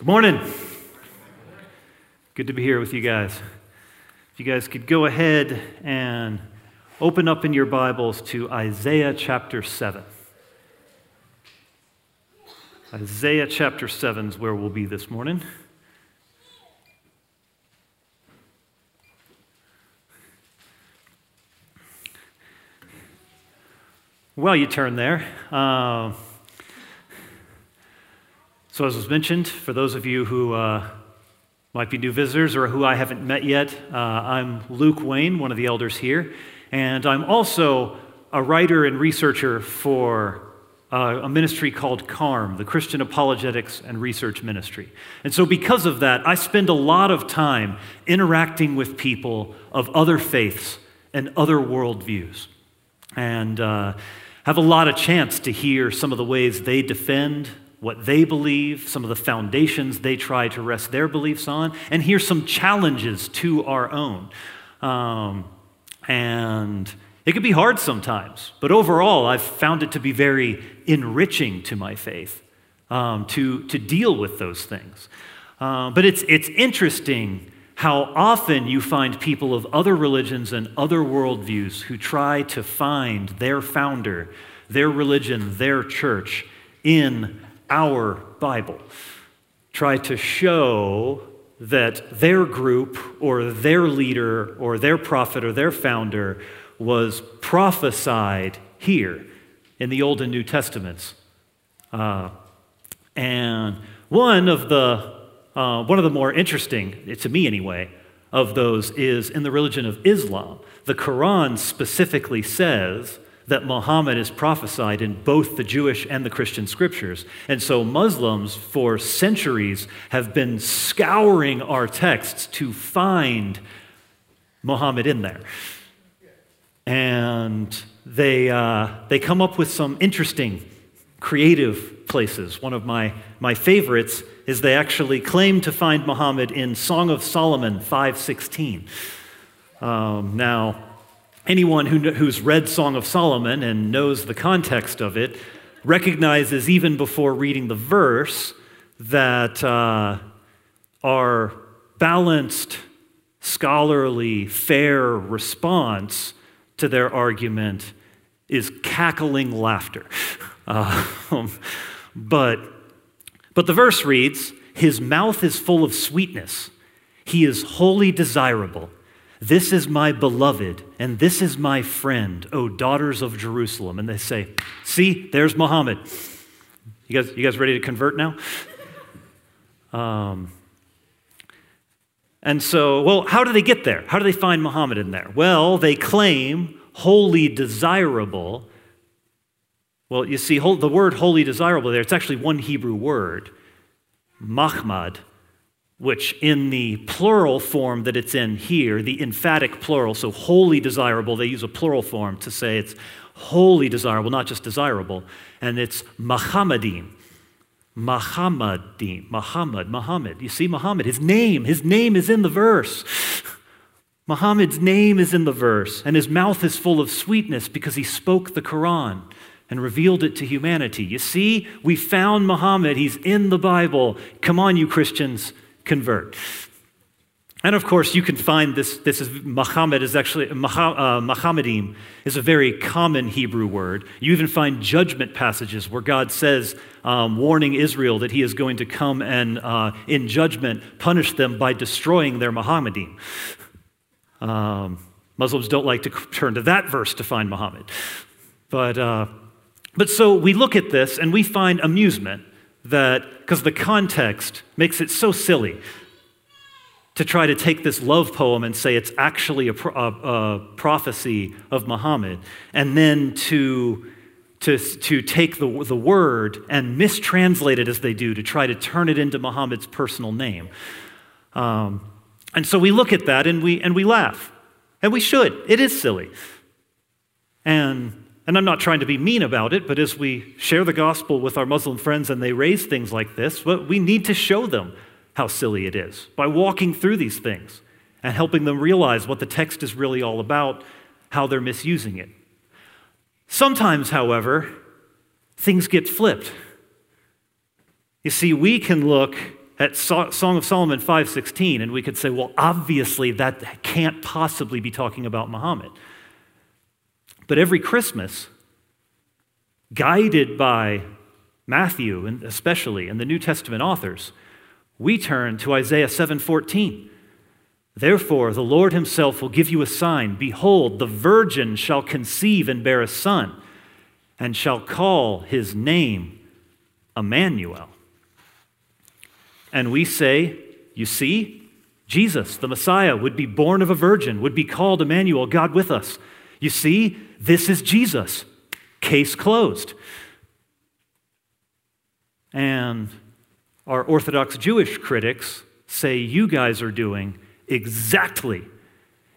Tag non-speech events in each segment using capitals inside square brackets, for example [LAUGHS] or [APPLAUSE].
Good morning. Good to be here with you guys. If you guys could go ahead and open up in your Bibles to Isaiah chapter 7. Isaiah chapter 7 is where we'll be this morning. Well, you turn there. Uh, so, as was mentioned, for those of you who uh, might be new visitors or who I haven't met yet, uh, I'm Luke Wayne, one of the elders here, and I'm also a writer and researcher for uh, a ministry called CARM, the Christian Apologetics and Research Ministry. And so, because of that, I spend a lot of time interacting with people of other faiths and other worldviews. And uh, have a lot of chance to hear some of the ways they defend what they believe, some of the foundations they try to rest their beliefs on, and here's some challenges to our own. Um, and it can be hard sometimes, but overall, I've found it to be very enriching to my faith um, to, to deal with those things. Uh, but it's, it's interesting how often you find people of other religions and other worldviews who try to find their founder, their religion, their church in our Bible. Try to show that their group or their leader or their prophet or their founder was prophesied here in the Old and New Testaments. Uh, and one of the uh, one of the more interesting, to me anyway, of those is in the religion of Islam. The Quran specifically says that Muhammad is prophesied in both the Jewish and the Christian scriptures. And so Muslims, for centuries, have been scouring our texts to find Muhammad in there. And they, uh, they come up with some interesting, creative places. One of my, my favorites is they actually claim to find Muhammad in Song of Solomon 516. Um, now, Anyone who, who's read Song of Solomon and knows the context of it recognizes, even before reading the verse, that uh, our balanced, scholarly, fair response to their argument is cackling laughter. Uh, [LAUGHS] but, but the verse reads His mouth is full of sweetness, He is wholly desirable. This is my beloved, and this is my friend, O daughters of Jerusalem. And they say, See, there's Muhammad. You guys, you guys ready to convert now? Um, and so, well, how do they get there? How do they find Muhammad in there? Well, they claim wholly desirable. Well, you see, the word wholly desirable there, it's actually one Hebrew word, Mahmad, which in the plural form that it's in here, the emphatic plural, so wholly desirable, they use a plural form to say it's wholly desirable, not just desirable, and it's Muhammadim. Muhammadim, Muhammad, Muhammad. You see, Muhammad, his name, his name is in the verse. [LAUGHS] Muhammad's name is in the verse, and his mouth is full of sweetness because he spoke the Quran and revealed it to humanity. You see, we found Muhammad. He's in the Bible. Come on, you Christians convert. And of course, you can find this, this is Muhammad is actually, uh, Muhammadim is a very common Hebrew word. You even find judgment passages where God says, um, warning Israel that he is going to come and, uh, in judgment, punish them by destroying their Muhammadim. Um, Muslims don't like to turn to that verse to find Muhammad. But, uh, but so we look at this and we find amusement that, because the context makes it so silly to try to take this love poem and say it's actually a, a, a prophecy of Muhammad, and then to, to, to take the, the word and mistranslate it as they do to try to turn it into Muhammad's personal name. Um, and so we look at that and we, and we laugh. And we should. It is silly. And and I'm not trying to be mean about it, but as we share the gospel with our Muslim friends and they raise things like this, we need to show them how silly it is by walking through these things and helping them realize what the text is really all about, how they're misusing it. Sometimes, however, things get flipped. You see, we can look at Song of Solomon 5:16 and we could say, well, obviously that can't possibly be talking about Muhammad. But every Christmas, guided by Matthew and especially and the New Testament authors, we turn to Isaiah 7:14. Therefore, the Lord himself will give you a sign. Behold, the virgin shall conceive and bear a son, and shall call his name Emmanuel. And we say, You see, Jesus, the Messiah, would be born of a virgin, would be called Emmanuel, God with us. You see, this is Jesus. Case closed. And our Orthodox Jewish critics say you guys are doing exactly,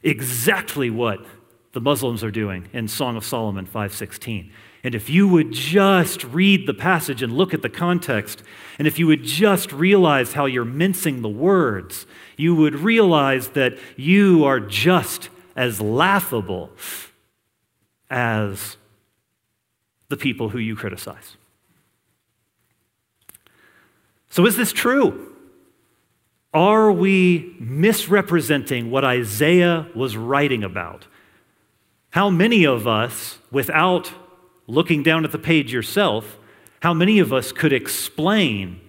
exactly what the Muslims are doing in Song of Solomon 516. And if you would just read the passage and look at the context, and if you would just realize how you're mincing the words, you would realize that you are just as laughable as the people who you criticize. So, is this true? Are we misrepresenting what Isaiah was writing about? How many of us, without looking down at the page yourself, how many of us could explain,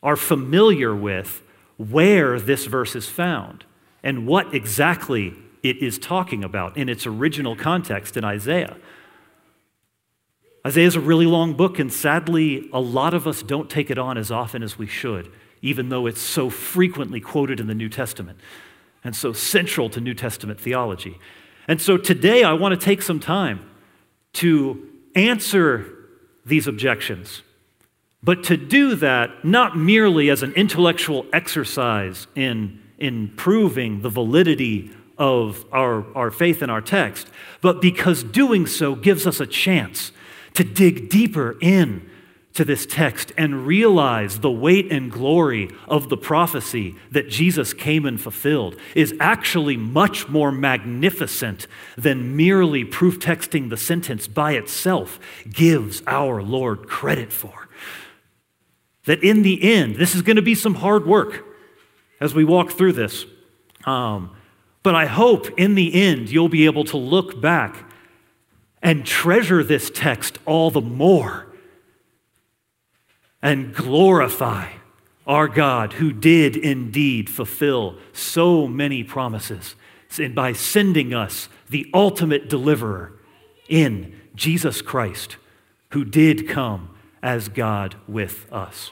are familiar with where this verse is found and what exactly it is talking about in its original context in Isaiah? Isaiah is a really long book, and sadly, a lot of us don't take it on as often as we should, even though it's so frequently quoted in the New Testament and so central to New Testament theology. And so today, I want to take some time to answer these objections, but to do that not merely as an intellectual exercise in, in proving the validity of our, our faith in our text, but because doing so gives us a chance to dig deeper in to this text and realize the weight and glory of the prophecy that Jesus came and fulfilled is actually much more magnificent than merely proof texting the sentence by itself gives our Lord credit for. That in the end, this is going to be some hard work as we walk through this. Um, but I hope in the end you'll be able to look back and treasure this text all the more and glorify our God who did indeed fulfill so many promises by sending us the ultimate deliverer in Jesus Christ, who did come as God with us.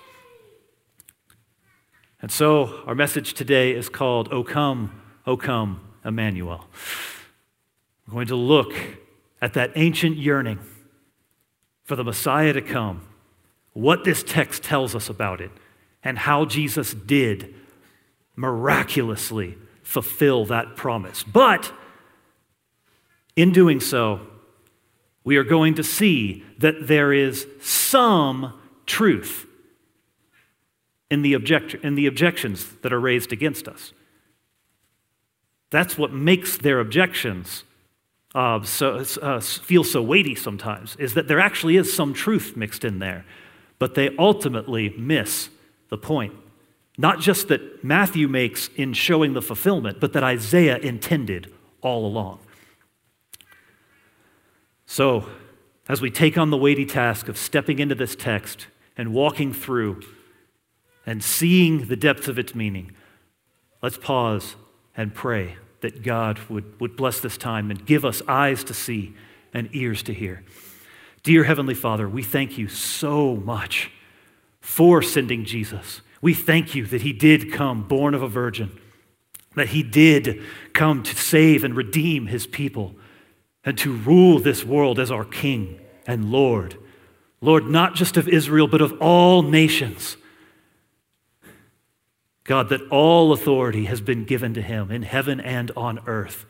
And so our message today is called, O come, O come, Emmanuel. We're going to look at that ancient yearning for the Messiah to come what this text tells us about it, and how Jesus did miraculously fulfill that promise. But in doing so, we are going to see that there is some truth in the, object- in the objections that are raised against us. That's what makes their objections uh, so, uh, feel so weighty sometimes, is that there actually is some truth mixed in there but they ultimately miss the point. Not just that Matthew makes in showing the fulfillment, but that Isaiah intended all along. So, as we take on the weighty task of stepping into this text and walking through and seeing the depth of its meaning, let's pause and pray that God would, would bless this time and give us eyes to see and ears to hear. Dear Heavenly Father, we thank you so much for sending Jesus. We thank you that he did come born of a virgin, that he did come to save and redeem his people, and to rule this world as our King and Lord. Lord, not just of Israel, but of all nations. God, that all authority has been given to him in heaven and on earth,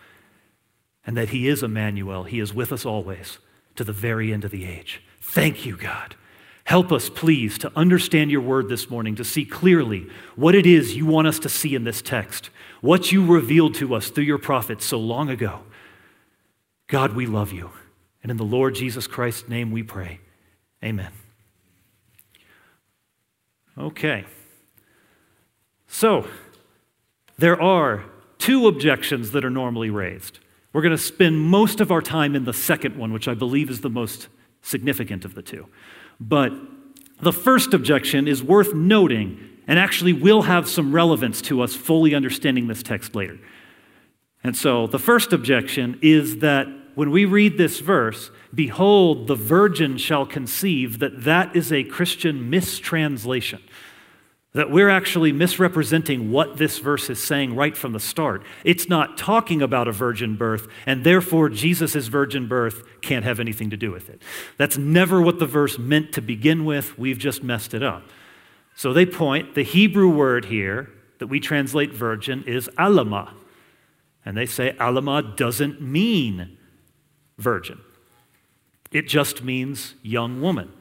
and that he is Emmanuel. He is with us always to the very end of the age. Thank you, God. Help us, please, to understand your word this morning, to see clearly what it is you want us to see in this text, what you revealed to us through your prophets so long ago. God, we love you. And in the Lord Jesus Christ's name we pray. Amen. Okay. So, there are two objections that are normally raised. We're going to spend most of our time in the second one, which I believe is the most significant of the two. But the first objection is worth noting and actually will have some relevance to us fully understanding this text later. And so the first objection is that when we read this verse, behold, the virgin shall conceive, that that is a Christian mistranslation. That we're actually misrepresenting what this verse is saying right from the start. It's not talking about a virgin birth, and therefore Jesus' virgin birth can't have anything to do with it. That's never what the verse meant to begin with. We've just messed it up. So they point, the Hebrew word here that we translate virgin is alama. And they say alama doesn't mean virgin, it just means young woman.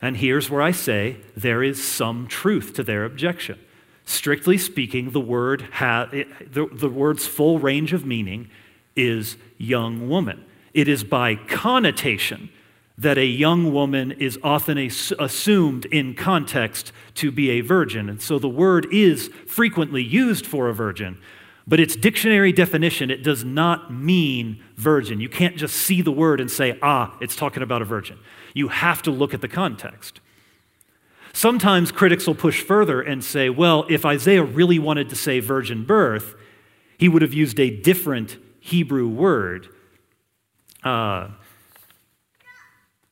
And here's where I say there is some truth to their objection. Strictly speaking, the, word ha- it, the, the word's full range of meaning is young woman. It is by connotation that a young woman is often assumed in context to be a virgin. And so the word is frequently used for a virgin, but its dictionary definition, it does not mean virgin. You can't just see the word and say, ah, it's talking about a virgin. You have to look at the context. Sometimes critics will push further and say, well, if Isaiah really wanted to say virgin birth, he would have used a different Hebrew word. Uh,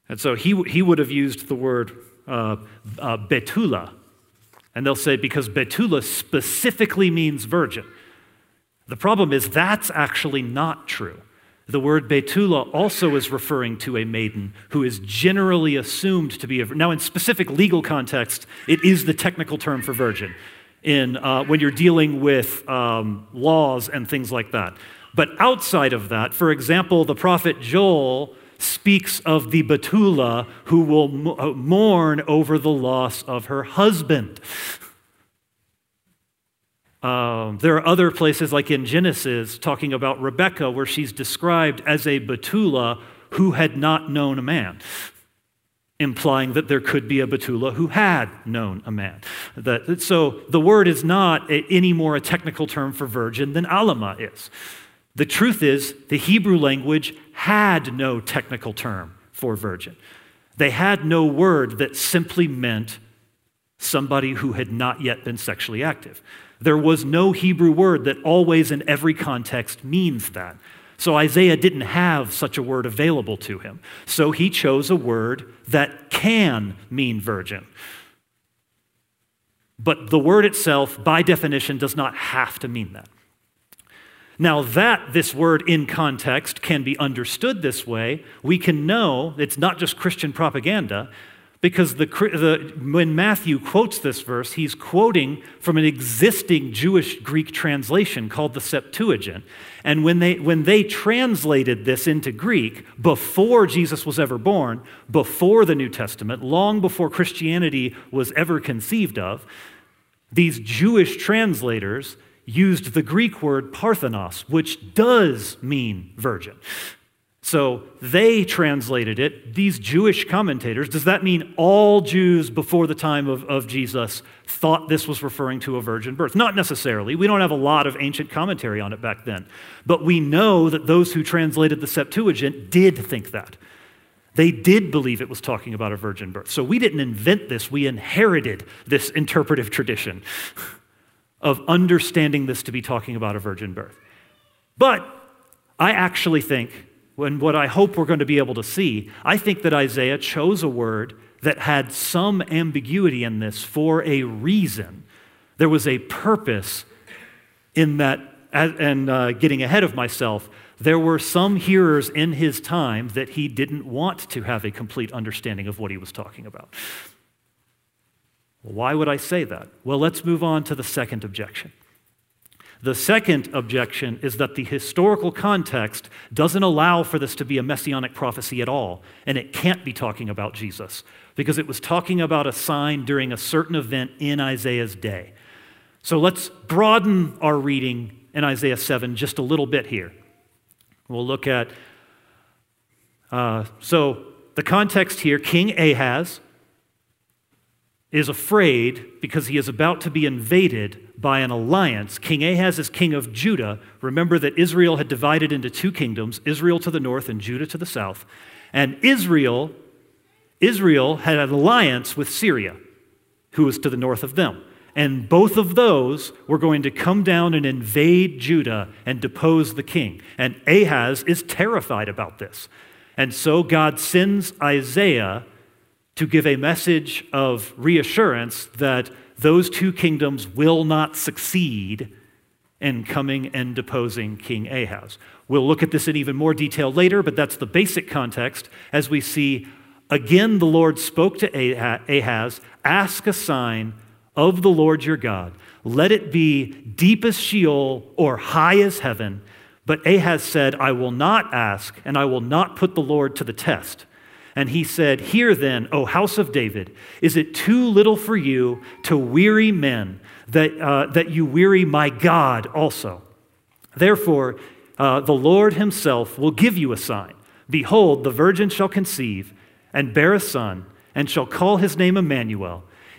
and so he, he would have used the word uh, uh, betula. And they'll say, because betula specifically means virgin. The problem is that's actually not true. The word betula also is referring to a maiden who is generally assumed to be a now in specific legal context it is the technical term for virgin in uh, when you're dealing with um, laws and things like that but outside of that for example the prophet joel speaks of the Betula who will uh, mourn over the loss of her husband. Um, there are other places, like in Genesis, talking about Rebecca, where she's described as a Betula who had not known a man, implying that there could be a Betula who had known a man. That, so the word is not a, any more a technical term for virgin than Alama is. The truth is, the Hebrew language had no technical term for virgin. They had no word that simply meant somebody who had not yet been sexually active. There was no Hebrew word that always in every context means that. So Isaiah didn't have such a word available to him. So he chose a word that can mean virgin. But the word itself, by definition, does not have to mean that. Now, that this word in context can be understood this way, we can know it's not just Christian propaganda, because the, the, when Matthew quotes this verse, he's quoting from an existing Jewish Greek translation called the Septuagint. And when they, when they translated this into Greek before Jesus was ever born, before the New Testament, long before Christianity was ever conceived of, these Jewish translators used the Greek word parthenos, which does mean virgin. So they translated it, these Jewish commentators. Does that mean all Jews before the time of, of Jesus thought this was referring to a virgin birth? Not necessarily. We don't have a lot of ancient commentary on it back then. But we know that those who translated the Septuagint did think that. They did believe it was talking about a virgin birth. So we didn't invent this, we inherited this interpretive tradition [LAUGHS] of understanding this to be talking about a virgin birth. But I actually think, and what I hope we're going to be able to see, I think that Isaiah chose a word that had some ambiguity in this for a reason. There was a purpose in that, and uh, getting ahead of myself, there were some hearers in his time that he didn't want to have a complete understanding of what he was talking about. Why would I say that? Well, let's move on to the second objection. The second objection is that the historical context doesn't allow for this to be a messianic prophecy at all, and it can't be talking about Jesus because it was talking about a sign during a certain event in Isaiah's day. So let's broaden our reading in Isaiah 7 just a little bit here. We'll look at, uh, so the context here King Ahaz is afraid because he is about to be invaded by an alliance. King Ahaz is king of Judah. Remember that Israel had divided into two kingdoms, Israel to the north and Judah to the south. And Israel, Israel had an alliance with Syria, who was to the north of them. And both of those were going to come down and invade Judah and depose the king. And Ahaz is terrified about this. And so God sends Isaiah to give a message of reassurance that those two kingdoms will not succeed in coming and deposing King Ahaz. We'll look at this in even more detail later, but that's the basic context as we see again the Lord spoke to Ahaz ask a sign of the Lord your God. Let it be deep as Sheol or high as heaven. But Ahaz said, I will not ask, and I will not put the Lord to the test. And he said, Hear then, O house of David, is it too little for you to weary men, that, uh, that you weary my God also? Therefore, uh, the Lord himself will give you a sign. Behold, the virgin shall conceive and bear a son, and shall call his name Emmanuel.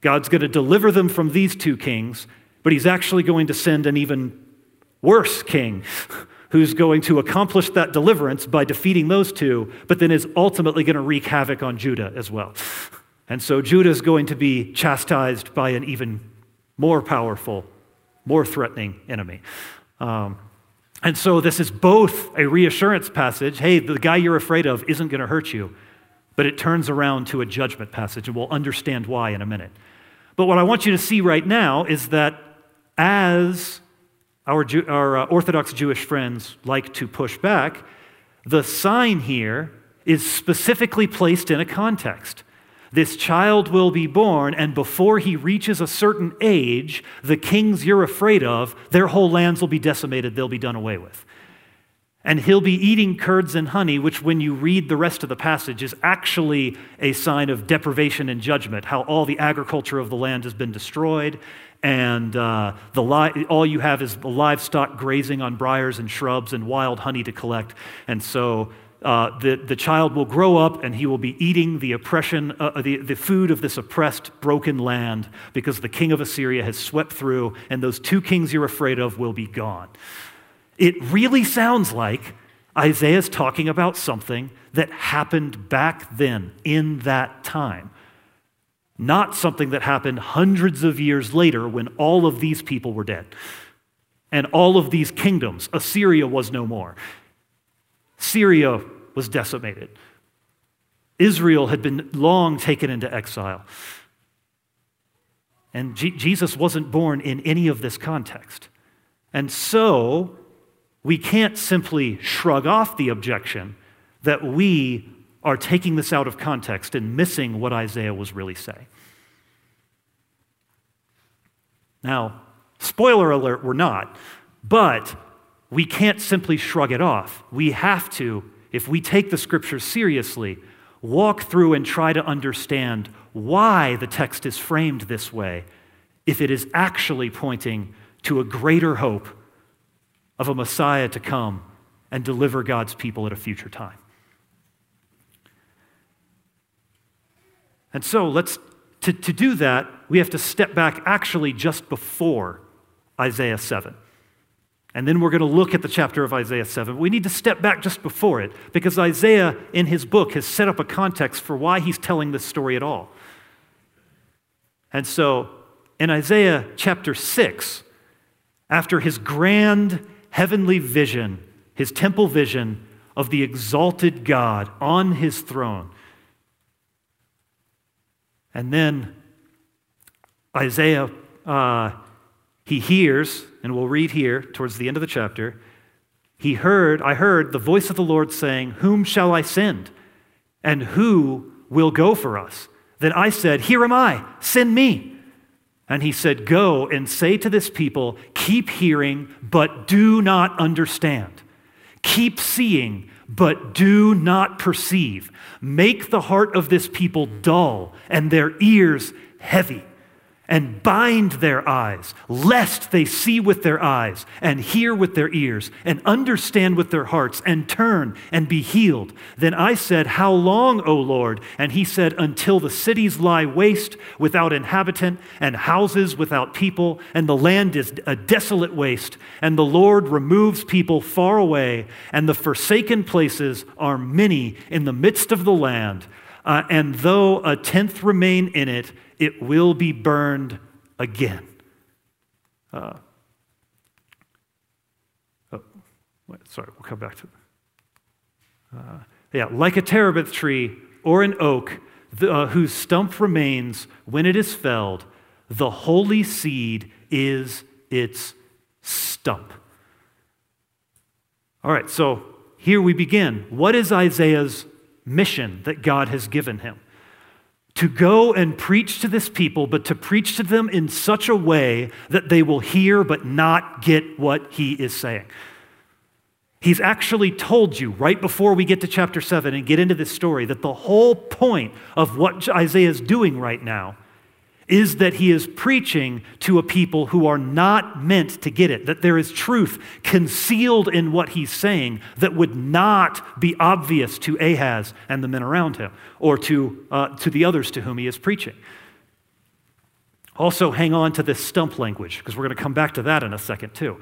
God's going to deliver them from these two kings, but he's actually going to send an even worse king [LAUGHS] who's going to accomplish that deliverance by defeating those two, but then is ultimately going to wreak havoc on Judah as well. [LAUGHS] And so Judah is going to be chastised by an even more powerful, more threatening enemy. Um, and so this is both a reassurance passage hey, the guy you're afraid of isn't going to hurt you, but it turns around to a judgment passage, and we'll understand why in a minute. But what I want you to see right now is that as our, Jew, our uh, Orthodox Jewish friends like to push back, the sign here is specifically placed in a context. This child will be born, and before he reaches a certain age, the kings you're afraid of, their whole lands will be decimated, they'll be done away with. And he'll be eating curds and honey, which, when you read the rest of the passage, is actually a sign of deprivation and judgment, how all the agriculture of the land has been destroyed, and uh, the li- all you have is livestock grazing on briars and shrubs and wild honey to collect. And so uh, the, the child will grow up and he will be eating the oppression, uh, uh, the, the food of this oppressed, broken land because the king of Assyria has swept through, and those two kings you're afraid of will be gone. It really sounds like Isaiah's talking about something that happened back then in that time, not something that happened hundreds of years later when all of these people were dead and all of these kingdoms. Assyria was no more, Syria was decimated. Israel had been long taken into exile. And G- Jesus wasn't born in any of this context. And so, we can't simply shrug off the objection that we are taking this out of context and missing what Isaiah was really saying. Now, spoiler alert, we're not, but we can't simply shrug it off. We have to, if we take the scriptures seriously, walk through and try to understand why the text is framed this way if it is actually pointing to a greater hope of a Messiah to come and deliver God's people at a future time. And so let's to, to do that, we have to step back actually just before Isaiah 7. And then we're going to look at the chapter of Isaiah 7. We need to step back just before it because Isaiah, in his book, has set up a context for why he's telling this story at all. And so, in Isaiah chapter 6, after his grand heavenly vision, his temple vision of the exalted God on his throne. And then Isaiah, uh, he hears, and we'll read here towards the end of the chapter. He heard, I heard the voice of the Lord saying, Whom shall I send? And who will go for us? Then I said, Here am I, send me. And he said, Go and say to this people, keep hearing, but do not understand. Keep seeing, but do not perceive. Make the heart of this people dull and their ears heavy and bind their eyes, lest they see with their eyes, and hear with their ears, and understand with their hearts, and turn and be healed. Then I said, How long, O Lord? And he said, Until the cities lie waste without inhabitant, and houses without people, and the land is a desolate waste, and the Lord removes people far away, and the forsaken places are many in the midst of the land. Uh, and though a tenth remain in it, it will be burned again. Uh, oh, wait, sorry, we'll come back to it. Uh, yeah, like a terebinth tree or an oak the, uh, whose stump remains when it is felled, the holy seed is its stump. All right, so here we begin. What is Isaiah's mission that God has given him? To go and preach to this people, but to preach to them in such a way that they will hear but not get what he is saying. He's actually told you right before we get to chapter 7 and get into this story that the whole point of what Isaiah is doing right now is that he is preaching to a people who are not meant to get it, that there is truth concealed in what he's saying that would not be obvious to Ahaz and the men around him or to, uh, to the others to whom he is preaching. Also, hang on to this stump language because we're going to come back to that in a second too.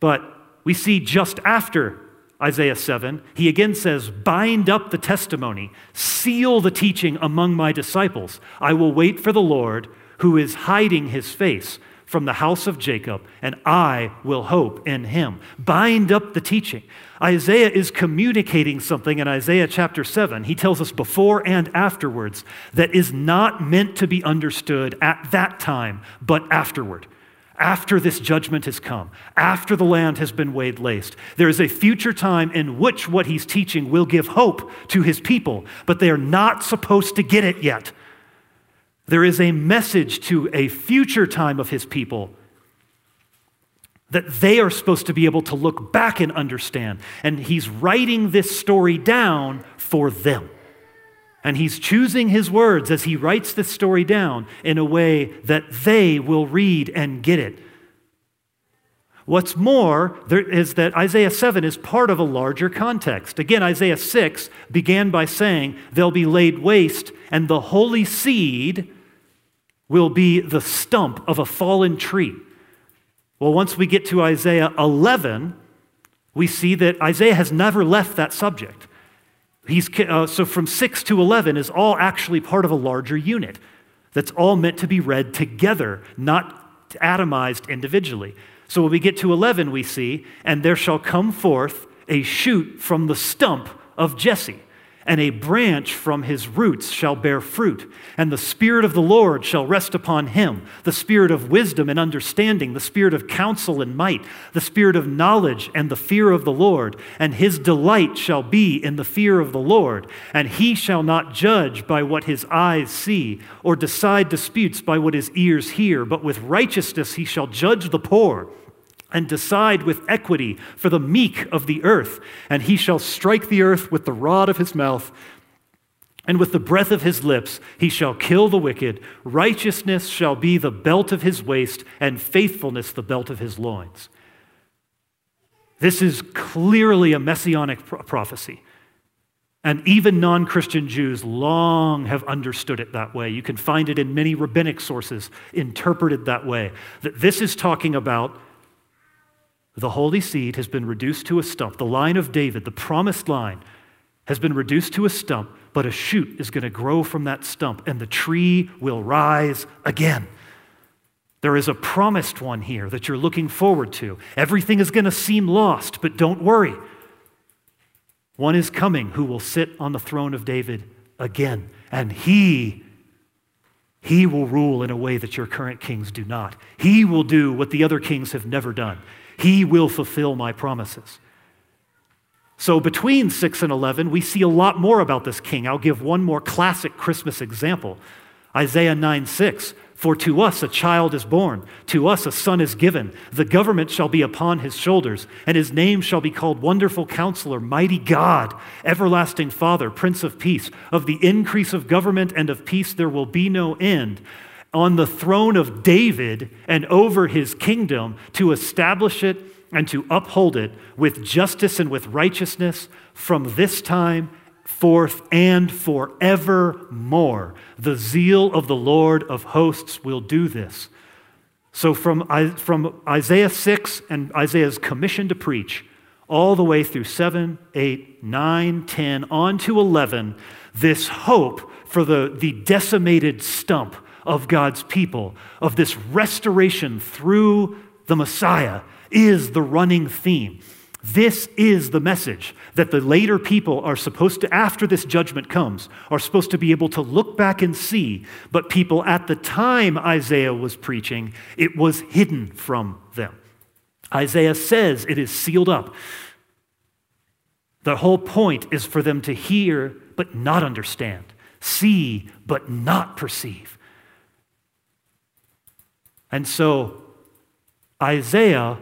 But we see just after Isaiah 7, he again says, Bind up the testimony, seal the teaching among my disciples. I will wait for the Lord who is hiding his face from the house of Jacob, and I will hope in him. Bind up the teaching. Isaiah is communicating something in Isaiah chapter 7. He tells us before and afterwards that is not meant to be understood at that time, but afterward. After this judgment has come, after the land has been weighed laced, there is a future time in which what he's teaching will give hope to his people, but they are not supposed to get it yet. There is a message to a future time of his people that they are supposed to be able to look back and understand. And he's writing this story down for them. And he's choosing his words as he writes this story down in a way that they will read and get it. What's more there is that Isaiah 7 is part of a larger context. Again, Isaiah 6 began by saying, They'll be laid waste, and the holy seed will be the stump of a fallen tree. Well, once we get to Isaiah 11, we see that Isaiah has never left that subject. He's, uh, so from 6 to 11 is all actually part of a larger unit that's all meant to be read together, not atomized individually. So when we get to 11, we see, and there shall come forth a shoot from the stump of Jesse and a branch from his roots shall bear fruit. And the Spirit of the Lord shall rest upon him the Spirit of wisdom and understanding, the Spirit of counsel and might, the Spirit of knowledge and the fear of the Lord. And his delight shall be in the fear of the Lord. And he shall not judge by what his eyes see, or decide disputes by what his ears hear, but with righteousness he shall judge the poor and decide with equity for the meek of the earth. And he shall strike the earth with the rod of his mouth, and with the breath of his lips he shall kill the wicked. Righteousness shall be the belt of his waist, and faithfulness the belt of his loins. This is clearly a messianic prophecy. And even non Christian Jews long have understood it that way. You can find it in many rabbinic sources interpreted that way. That this is talking about the holy seed has been reduced to a stump. The line of David, the promised line, has been reduced to a stump, but a shoot is going to grow from that stump, and the tree will rise again. There is a promised one here that you're looking forward to. Everything is going to seem lost, but don't worry. One is coming who will sit on the throne of David again, and he he will rule in a way that your current kings do not. He will do what the other kings have never done. He will fulfill my promises. So between 6 and 11, we see a lot more about this king. I'll give one more classic Christmas example Isaiah 9 6. For to us a child is born, to us a son is given. The government shall be upon his shoulders, and his name shall be called Wonderful Counselor, Mighty God, Everlasting Father, Prince of Peace. Of the increase of government and of peace there will be no end. On the throne of David and over his kingdom, to establish it and to uphold it with justice and with righteousness from this time forth and forevermore. The zeal of the Lord of hosts will do this. So, from, from Isaiah 6 and Isaiah's commission to preach, all the way through 7, 8, 9, 10, on to 11, this hope for the, the decimated stump of God's people, of this restoration through the Messiah, is the running theme. This is the message that the later people are supposed to, after this judgment comes, are supposed to be able to look back and see. But people at the time Isaiah was preaching, it was hidden from them. Isaiah says it is sealed up. The whole point is for them to hear but not understand, see but not perceive. And so Isaiah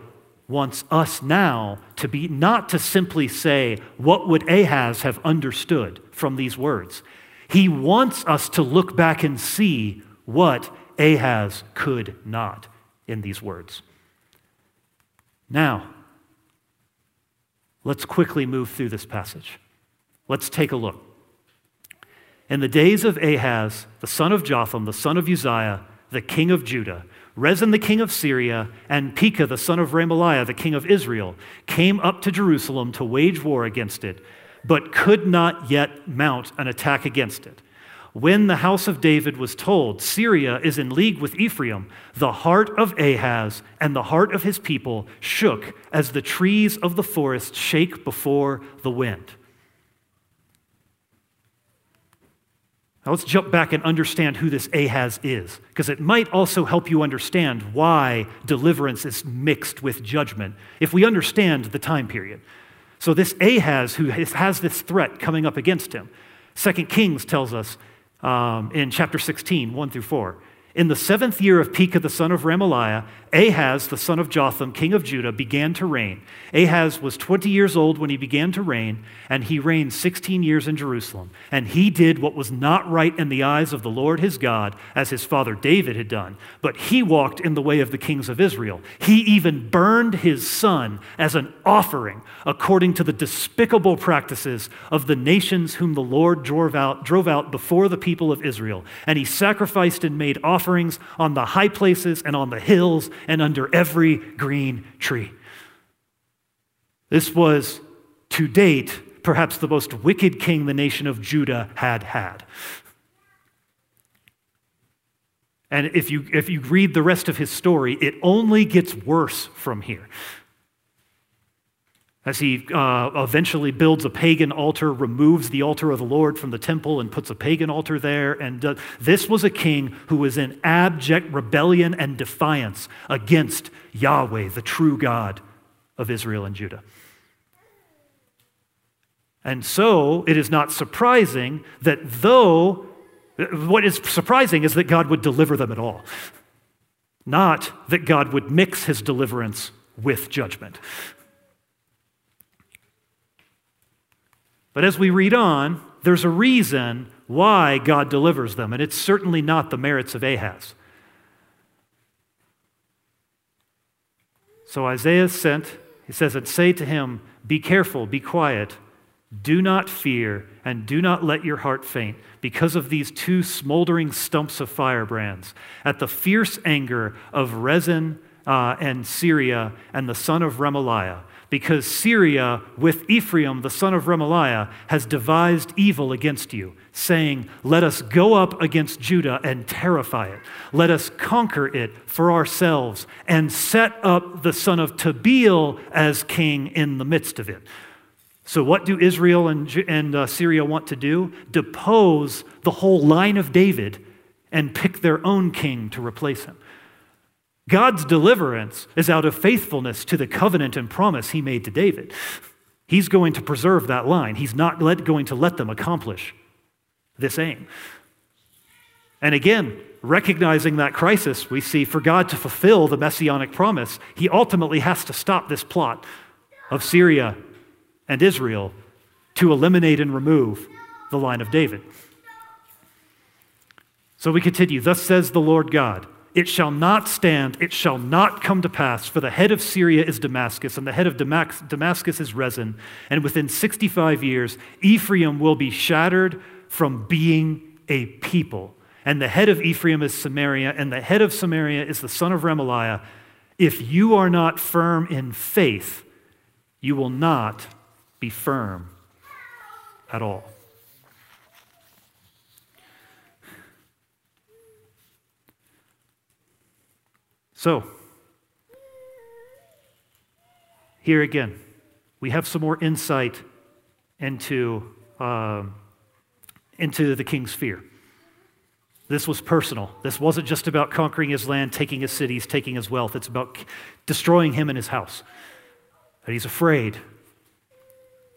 wants us now to be not to simply say, What would Ahaz have understood from these words? He wants us to look back and see what Ahaz could not in these words. Now, let's quickly move through this passage. Let's take a look. In the days of Ahaz, the son of Jotham, the son of Uzziah, the king of Judah, Rezin the king of Syria and Pekah the son of Remaliah the king of Israel came up to Jerusalem to wage war against it, but could not yet mount an attack against it. When the house of David was told, Syria is in league with Ephraim, the heart of Ahaz and the heart of his people shook as the trees of the forest shake before the wind. Now let's jump back and understand who this Ahaz is, because it might also help you understand why deliverance is mixed with judgment if we understand the time period. So, this Ahaz, who has this threat coming up against him, Second Kings tells us um, in chapter 16, 1 through 4. In the seventh year of Pekah the son of Remaliah, Ahaz the son of Jotham, king of Judah, began to reign. Ahaz was 20 years old when he began to reign, and he reigned 16 years in Jerusalem. And he did what was not right in the eyes of the Lord his God, as his father David had done. But he walked in the way of the kings of Israel. He even burned his son as an offering, according to the despicable practices of the nations whom the Lord drove out, drove out before the people of Israel. And he sacrificed and made offerings offerings on the high places and on the hills and under every green tree. This was, to date, perhaps the most wicked king the nation of Judah had had. And if you, if you read the rest of his story, it only gets worse from here as he uh, eventually builds a pagan altar, removes the altar of the Lord from the temple and puts a pagan altar there. And uh, this was a king who was in abject rebellion and defiance against Yahweh, the true God of Israel and Judah. And so it is not surprising that though, what is surprising is that God would deliver them at all, not that God would mix his deliverance with judgment. But as we read on, there's a reason why God delivers them, and it's certainly not the merits of Ahaz. So Isaiah sent, he says, and say to him, Be careful, be quiet, do not fear, and do not let your heart faint because of these two smoldering stumps of firebrands, at the fierce anger of Rezin uh, and Syria and the son of Remaliah because Syria, with Ephraim, the son of Remaliah, has devised evil against you, saying, Let us go up against Judah and terrify it. Let us conquer it for ourselves and set up the son of Tabeel as king in the midst of it. So, what do Israel and, and uh, Syria want to do? Depose the whole line of David and pick their own king to replace him. God's deliverance is out of faithfulness to the covenant and promise he made to David. He's going to preserve that line. He's not let, going to let them accomplish this aim. And again, recognizing that crisis, we see for God to fulfill the messianic promise, he ultimately has to stop this plot of Syria and Israel to eliminate and remove the line of David. So we continue. Thus says the Lord God It shall not stand, it shall not come to pass, for the head of Syria is Damascus, and the head of Damascus is Rezin. And within 65 years, Ephraim will be shattered from being a people. And the head of Ephraim is Samaria, and the head of Samaria is the son of Remaliah. If you are not firm in faith, you will not be firm at all. So, here again, we have some more insight into, um, into the king's fear. This was personal. This wasn't just about conquering his land, taking his cities, taking his wealth. It's about destroying him and his house. And he's afraid.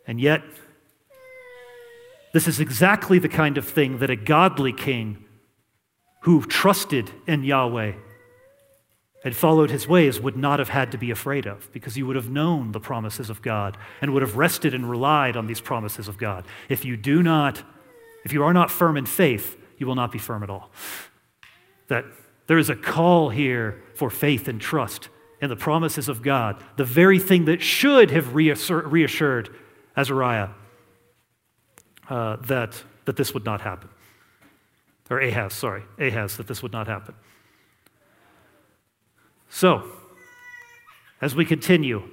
And yet, this is exactly the kind of thing that a godly king who trusted in Yahweh had followed his ways would not have had to be afraid of because you would have known the promises of God and would have rested and relied on these promises of God. If you do not, if you are not firm in faith, you will not be firm at all. That there is a call here for faith and trust in the promises of God, the very thing that should have reassured Azariah uh, that, that this would not happen. Or Ahaz, sorry, Ahaz, that this would not happen. So, as we continue,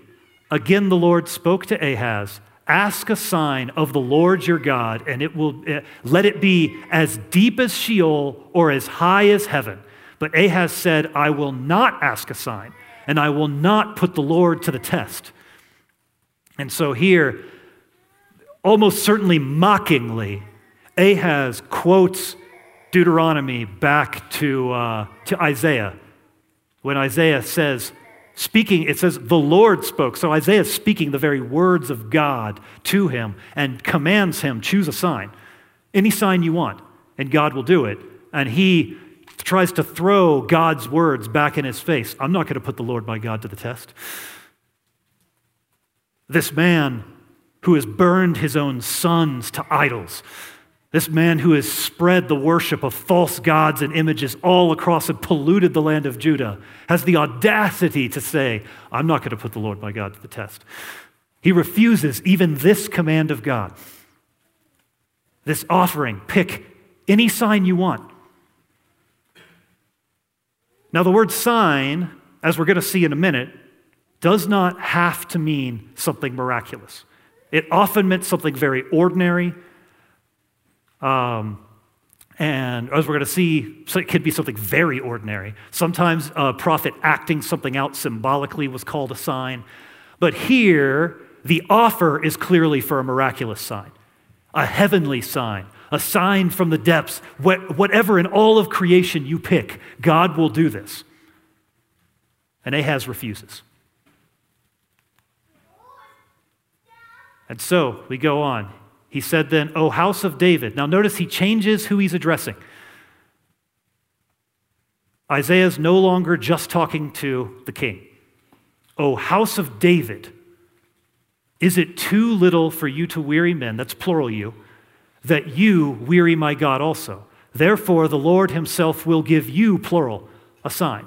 again the Lord spoke to Ahaz Ask a sign of the Lord your God, and it will uh, let it be as deep as Sheol or as high as heaven. But Ahaz said, I will not ask a sign, and I will not put the Lord to the test. And so here, almost certainly mockingly, Ahaz quotes Deuteronomy back to, uh, to Isaiah when Isaiah says, speaking, it says, the Lord spoke. So Isaiah is speaking the very words of God to him and commands him, choose a sign, any sign you want, and God will do it. And he tries to throw God's words back in his face. I'm not going to put the Lord my God to the test. This man who has burned his own sons to idols this man who has spread the worship of false gods and images all across and polluted the land of Judah has the audacity to say, I'm not going to put the Lord my God to the test. He refuses even this command of God. This offering, pick any sign you want. Now, the word sign, as we're going to see in a minute, does not have to mean something miraculous. It often meant something very ordinary um, and as we're going to see, it could be something very ordinary. Sometimes a prophet acting something out symbolically was called a sign. But here, the offer is clearly for a miraculous sign, a heavenly sign, a sign from the depths. Whatever in all of creation you pick, God will do this. And Ahaz refuses. And so we go on. He said then, O house of David. Now notice he changes who he's addressing. Isaiah is no longer just talking to the king. O house of David, is it too little for you to weary men, that's plural you, that you weary my God also? Therefore, the Lord himself will give you, plural, a sign.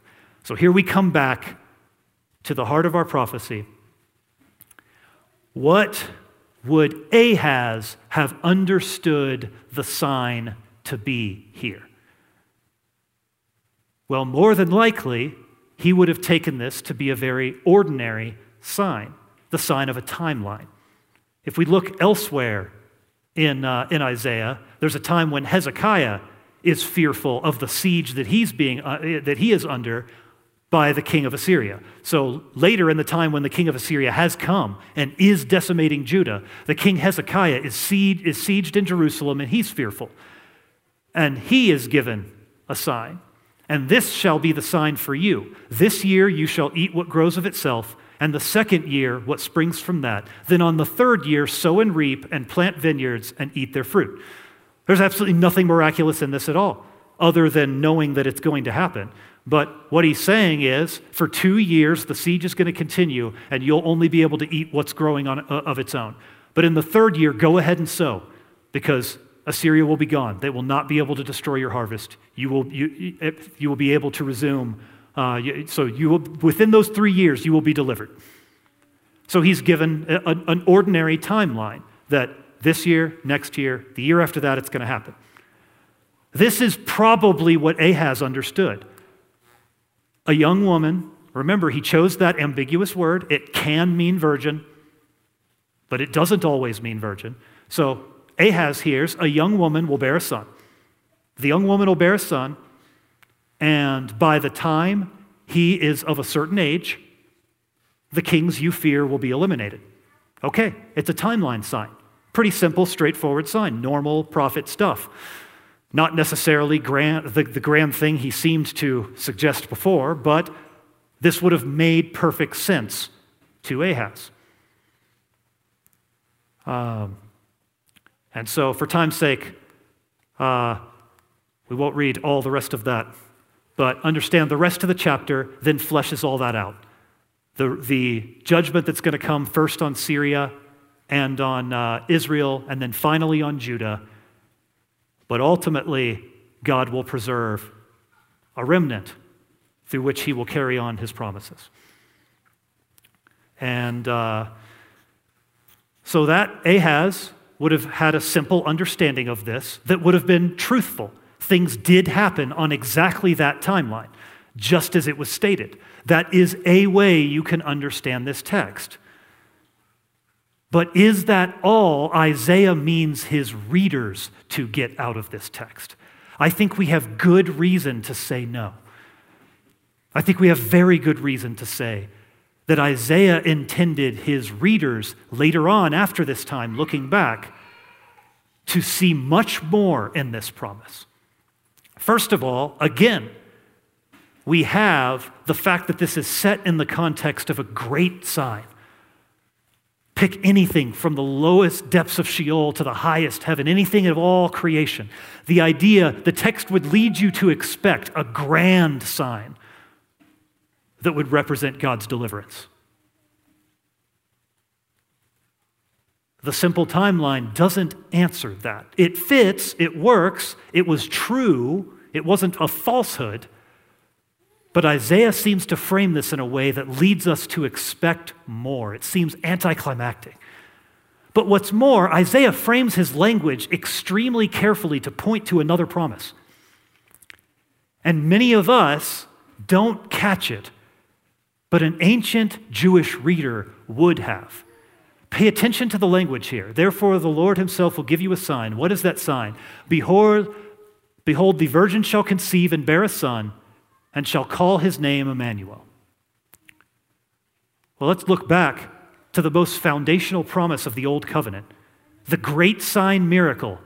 So here we come back to the heart of our prophecy. What would Ahaz have understood the sign to be here? Well, more than likely, he would have taken this to be a very ordinary sign, the sign of a timeline. If we look elsewhere in, uh, in Isaiah, there's a time when Hezekiah is fearful of the siege that he's being uh, that he is under by the king of Assyria. So later in the time when the king of Assyria has come and is decimating Judah, the king Hezekiah is, siege, is sieged in Jerusalem and he's fearful. And he is given a sign. And this shall be the sign for you. This year you shall eat what grows of itself, and the second year what springs from that. Then on the third year sow and reap and plant vineyards and eat their fruit. There's absolutely nothing miraculous in this at all, other than knowing that it's going to happen. But what he's saying is, for two years, the siege is going to continue, and you'll only be able to eat what's growing on, uh, of its own. But in the third year, go ahead and sow, because Assyria will be gone. They will not be able to destroy your harvest. You will, you, you will be able to resume. Uh, so you will, within those three years, you will be delivered. So he's given a, an ordinary timeline that this year, next year, the year after that, it's going to happen. This is probably what Ahaz understood a young woman, remember, he chose that ambiguous word. It can mean virgin, but it doesn't always mean virgin. So Ahaz hears a young woman will bear a son. The young woman will bear a son, and by the time he is of a certain age, the kings you fear will be eliminated. Okay, it's a timeline sign. Pretty simple, straightforward sign, normal prophet stuff. Not necessarily grand, the, the grand thing he seemed to suggest before, but this would have made perfect sense to Ahaz. Um, and so, for time's sake, uh, we won't read all the rest of that, but understand the rest of the chapter then fleshes all that out. The, the judgment that's going to come first on Syria and on uh, Israel, and then finally on Judah but ultimately, God will preserve a remnant through which he will carry on his promises. And uh, so that Ahaz would have had a simple understanding of this that would have been truthful. Things did happen on exactly that timeline, just as it was stated. That is a way you can understand this text. But is that all Isaiah means his readers to get out of this text? I think we have good reason to say no. I think we have very good reason to say that Isaiah intended his readers later on, after this time, looking back, to see much more in this promise. First of all, again, we have the fact that this is set in the context of a great sign. Pick anything from the lowest depths of Sheol to the highest heaven, anything of all creation. The idea, the text would lead you to expect a grand sign that would represent God's deliverance. The simple timeline doesn't answer that. It fits, it works, it was true, it wasn't a falsehood, but Isaiah seems to frame this in a way that leads us to expect more. It seems anticlimactic. But what's more, Isaiah frames his language extremely carefully to point to another promise. And many of us don't catch it, but an ancient Jewish reader would have. Pay attention to the language here. Therefore, the Lord himself will give you a sign. What is that sign? Behold, behold, the virgin shall conceive and bear a son and shall call his name Emmanuel. Well, let's look back to the most foundational promise of the Old Covenant the great sign miracle.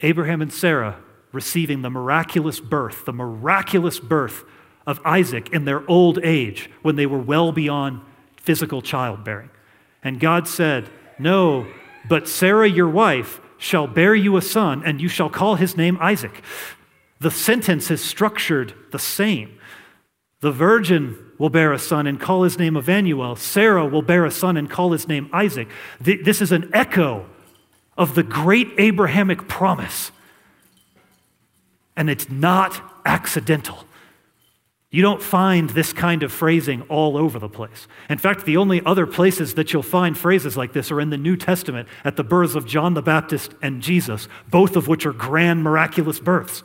Abraham and Sarah receiving the miraculous birth, the miraculous birth of Isaac in their old age when they were well beyond physical childbearing. And God said, No, but Sarah, your wife, shall bear you a son, and you shall call his name Isaac. The sentence is structured the same. The virgin will bear a son and call his name Emmanuel. Sarah will bear a son and call his name Isaac. This is an echo of the great Abrahamic promise. And it's not accidental. You don't find this kind of phrasing all over the place. In fact, the only other places that you'll find phrases like this are in the New Testament at the births of John the Baptist and Jesus, both of which are grand, miraculous births.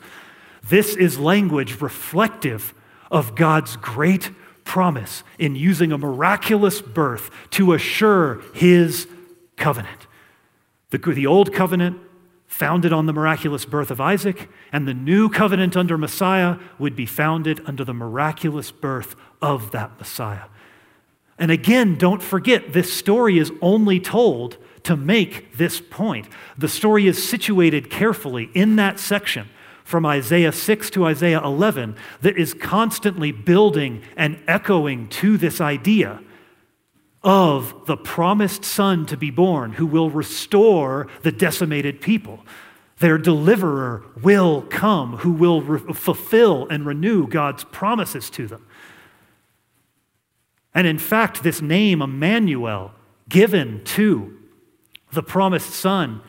This is language reflective of God's great promise in using a miraculous birth to assure his covenant. The, the old covenant founded on the miraculous birth of Isaac, and the new covenant under Messiah would be founded under the miraculous birth of that Messiah. And again, don't forget, this story is only told to make this point. The story is situated carefully in that section from Isaiah 6 to Isaiah 11 that is constantly building and echoing to this idea of the promised son to be born who will restore the decimated people. Their deliverer will come who will re- fulfill and renew God's promises to them. And in fact, this name, Emmanuel, given to the promised son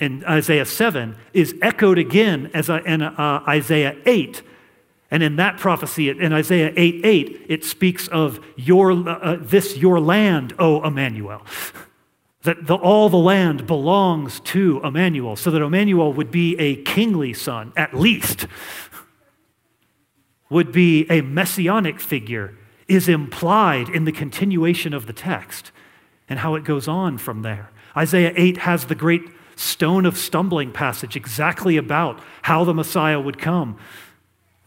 in Isaiah 7, is echoed again as in uh, Isaiah 8 and in that prophecy, in Isaiah 8 8, it speaks of your, uh, this your land, O Emmanuel. [LAUGHS] That the, all the land belongs to Emmanuel, so that Emmanuel would be a kingly son, at least, [LAUGHS] would be a messianic figure, is implied in the continuation of the text and how it goes on from there. Isaiah 8 has the great stone of stumbling passage exactly about how the Messiah would come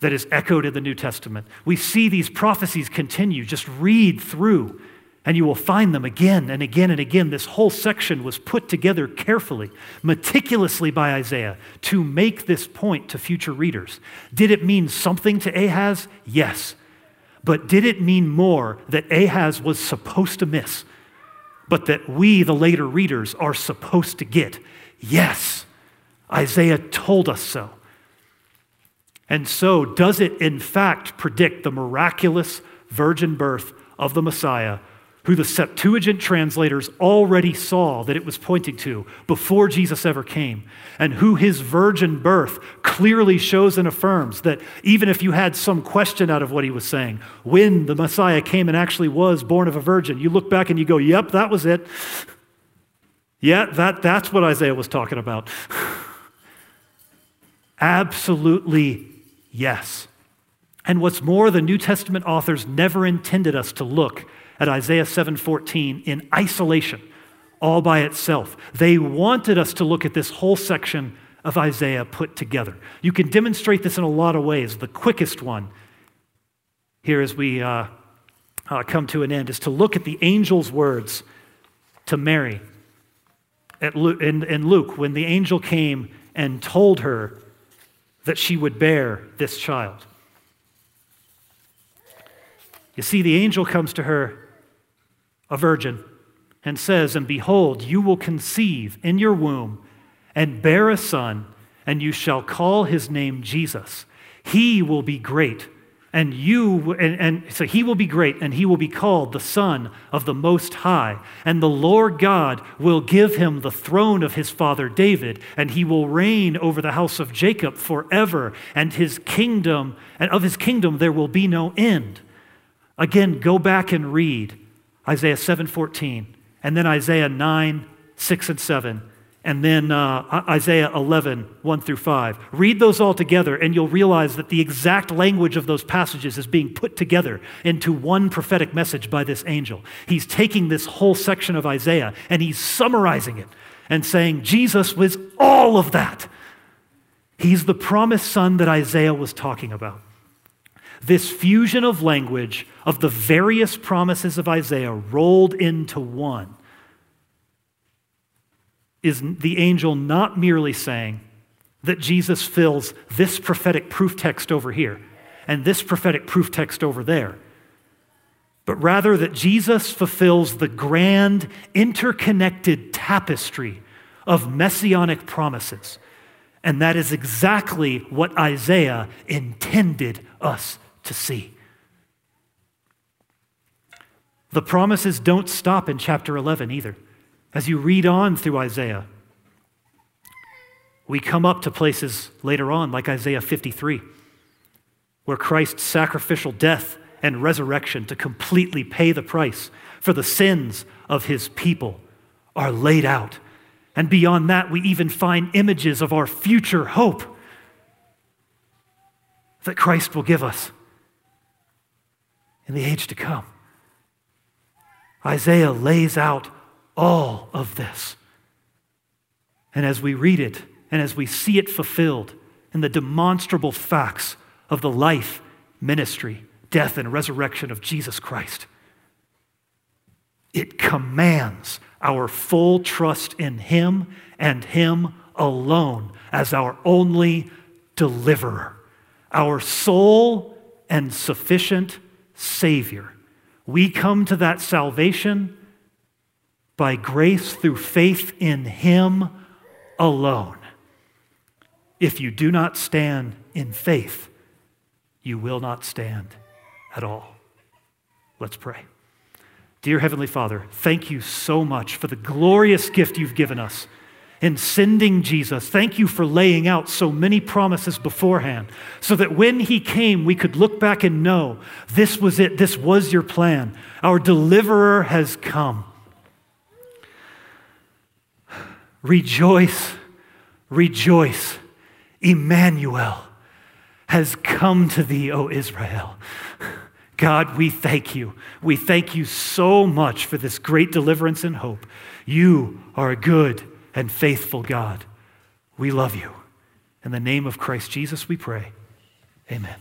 that is echoed in the New Testament. We see these prophecies continue. Just read through, and you will find them again and again and again. This whole section was put together carefully, meticulously by Isaiah to make this point to future readers. Did it mean something to Ahaz? Yes. But did it mean more that Ahaz was supposed to miss, but that we, the later readers, are supposed to get? Yes. Isaiah told us so. And so, does it in fact predict the miraculous virgin birth of the Messiah, who the Septuagint translators already saw that it was pointing to before Jesus ever came, and who his virgin birth clearly shows and affirms that even if you had some question out of what he was saying, when the Messiah came and actually was born of a virgin, you look back and you go, yep, that was it. Yeah, that, that's what Isaiah was talking about. [SIGHS] Absolutely Yes. And what's more, the New Testament authors never intended us to look at Isaiah 7:14 in isolation, all by itself. They wanted us to look at this whole section of Isaiah put together. You can demonstrate this in a lot of ways. The quickest one here as we uh, uh, come to an end is to look at the angel's words to Mary at in, in Luke when the angel came and told her that she would bear this child. You see, the angel comes to her, a virgin, and says, And behold, you will conceive in your womb and bear a son, and you shall call his name Jesus. He will be great and you and, and, so he will be great and he will be called the son of the most high. And the lord god will give him the throne of his father david and he will reign over the house of jacob forever and his kingdom and of his kingdom there will be no end. Again go back and read isaiah 7:14 and then isaiah 9 6 and 7 and then uh, Isaiah 11, 1 through 5. Read those all together, and you'll realize that the exact language of those passages is being put together into one prophetic message by this angel. He's taking this whole section of Isaiah and he's summarizing it and saying, Jesus was all of that. He's the promised son that Isaiah was talking about. This fusion of language of the various promises of Isaiah rolled into one is the angel not merely saying that Jesus fills this prophetic proof text over here and this prophetic proof text over there, but rather that Jesus fulfills the grand interconnected tapestry of messianic promises. And that is exactly what Isaiah intended us to see. The promises don't stop in chapter 11 either. As you read on through Isaiah, we come up to places later on, like Isaiah 53, where Christ's sacrificial death and resurrection to completely pay the price for the sins of his people are laid out. And beyond that, we even find images of our future hope that Christ will give us in the age to come. Isaiah lays out all of this. And as we read it and as we see it fulfilled in the demonstrable facts of the life, ministry, death, and resurrection of Jesus Christ. It commands our full trust in Him and Him alone as our only deliverer, our sole and sufficient Savior. We come to that salvation by grace through faith in Him alone. If you do not stand in faith, you will not stand at all. Let's pray. Dear Heavenly Father, thank you so much for the glorious gift you've given us in sending Jesus. Thank you for laying out so many promises beforehand so that when He came, we could look back and know this was it, this was your plan. Our deliverer has come. Rejoice, rejoice. Emmanuel has come to thee, O Israel. God, we thank you. We thank you so much for this great deliverance and hope. You are a good and faithful God. We love you. In the name of Christ Jesus, we pray. Amen.